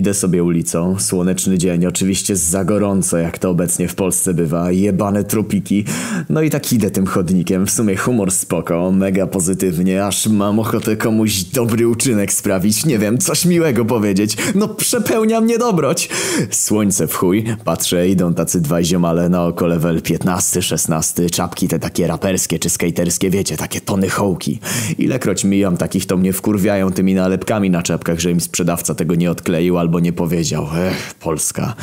Idę sobie ulicą, słoneczny dzień, oczywiście za gorąco, jak to obecnie w Polsce bywa, jebane tropiki. No i tak idę tym chodnikiem, w sumie humor spoko, mega pozytywnie, aż mam ochotę komuś dobry uczynek sprawić, nie wiem, coś miłego powiedzieć. No przepełnia mnie dobroć. Słońce w chuj, patrzę, idą tacy dwaj ziomale na oko level 15, 16, czapki te takie raperskie czy skaterskie, wiecie, takie tony hołki. Ilekroć mijam takich, to mnie wkurwiają tymi nalepkami na czapkach, że im sprzedawca tego nie odkleił albo nie powiedział. Ech, Polska.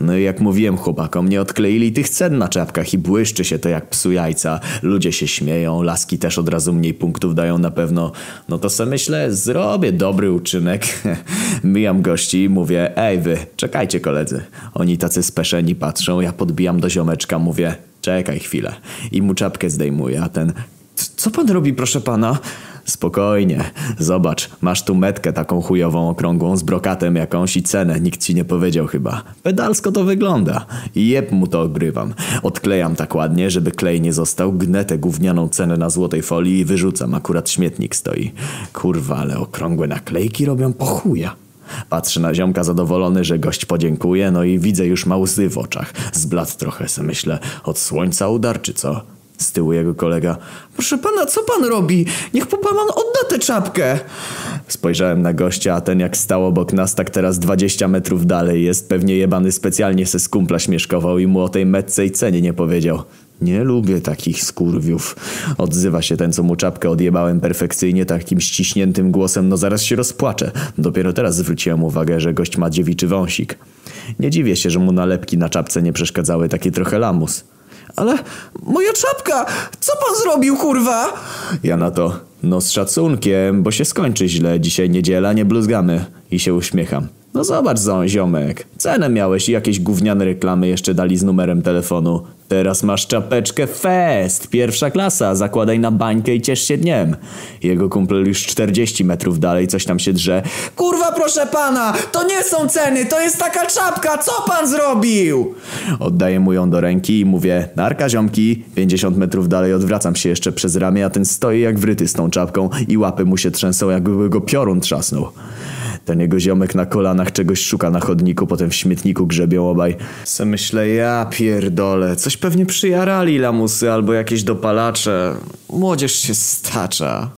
No jak mówiłem chłopakom, nie odkleili tych cen na czapkach i błyszczy się to jak psu jajca. Ludzie się śmieją, laski też od razu mniej punktów dają na pewno. No to se myślę, zrobię dobry uczynek. Mijam gości i mówię, ej wy, czekajcie koledzy. Oni tacy speszeni patrzą, ja podbijam do ziomeczka, mówię, czekaj chwilę. I mu czapkę zdejmuję, a ten, co pan robi proszę pana? Spokojnie, zobacz, masz tu metkę taką chujową okrągłą z brokatem jakąś i cenę, nikt ci nie powiedział chyba. Pedalsko to wygląda. Jeb mu to ogrywam. Odklejam tak ładnie, żeby klej nie został, gnę tę gównianą cenę na złotej folii i wyrzucam, akurat śmietnik stoi. Kurwa, ale okrągłe naklejki robią po chuja. Patrzę na ziomka zadowolony, że gość podziękuje, no i widzę już ma łzy w oczach. Zbladł trochę, se myślę, od słońca udar czy co? Z tyłu jego kolega. Proszę pana, co pan robi? Niech pan odda tę czapkę. Spojrzałem na gościa, a ten jak stał obok nas, tak teraz 20 metrów dalej jest. Pewnie jebany specjalnie se z kumpla śmieszkował i mu o tej metce i cenie nie powiedział. Nie lubię takich skurwiów. Odzywa się ten, co mu czapkę odjebałem perfekcyjnie, takim ściśniętym głosem, no zaraz się rozpłaczę. Dopiero teraz zwróciłem uwagę, że gość ma dziewiczy wąsik. Nie dziwię się, że mu nalepki na czapce nie przeszkadzały, taki trochę lamus. Ale moja czapka! Co pan zrobił, kurwa? Ja na to, no z szacunkiem, bo się skończy źle, dzisiaj niedziela, nie bluzgamy. I się uśmiecham. No zobacz, zo- ziomek, cenę miałeś i jakieś gówniane reklamy jeszcze dali z numerem telefonu. Teraz masz czapeczkę fest, pierwsza klasa, zakładaj na bańkę i ciesz się dniem. Jego kumpel już 40 metrów dalej coś tam się drze. Kurwa, proszę pana! To nie są ceny, to jest taka czapka! Co pan zrobił? Oddaję mu ją do ręki i mówię, narka ziomki, 50 metrów dalej odwracam się jeszcze przez ramię, a ten stoi jak wryty z tą czapką i łapy mu się trzęsą, jakby go piorun trzasnął. Ten jego ziomek na kolanach czegoś szuka na chodniku, potem w śmietniku grzebią obaj. Se myślę, ja pierdolę, coś pewnie przyjarali lamusy albo jakieś dopalacze. Młodzież się stacza.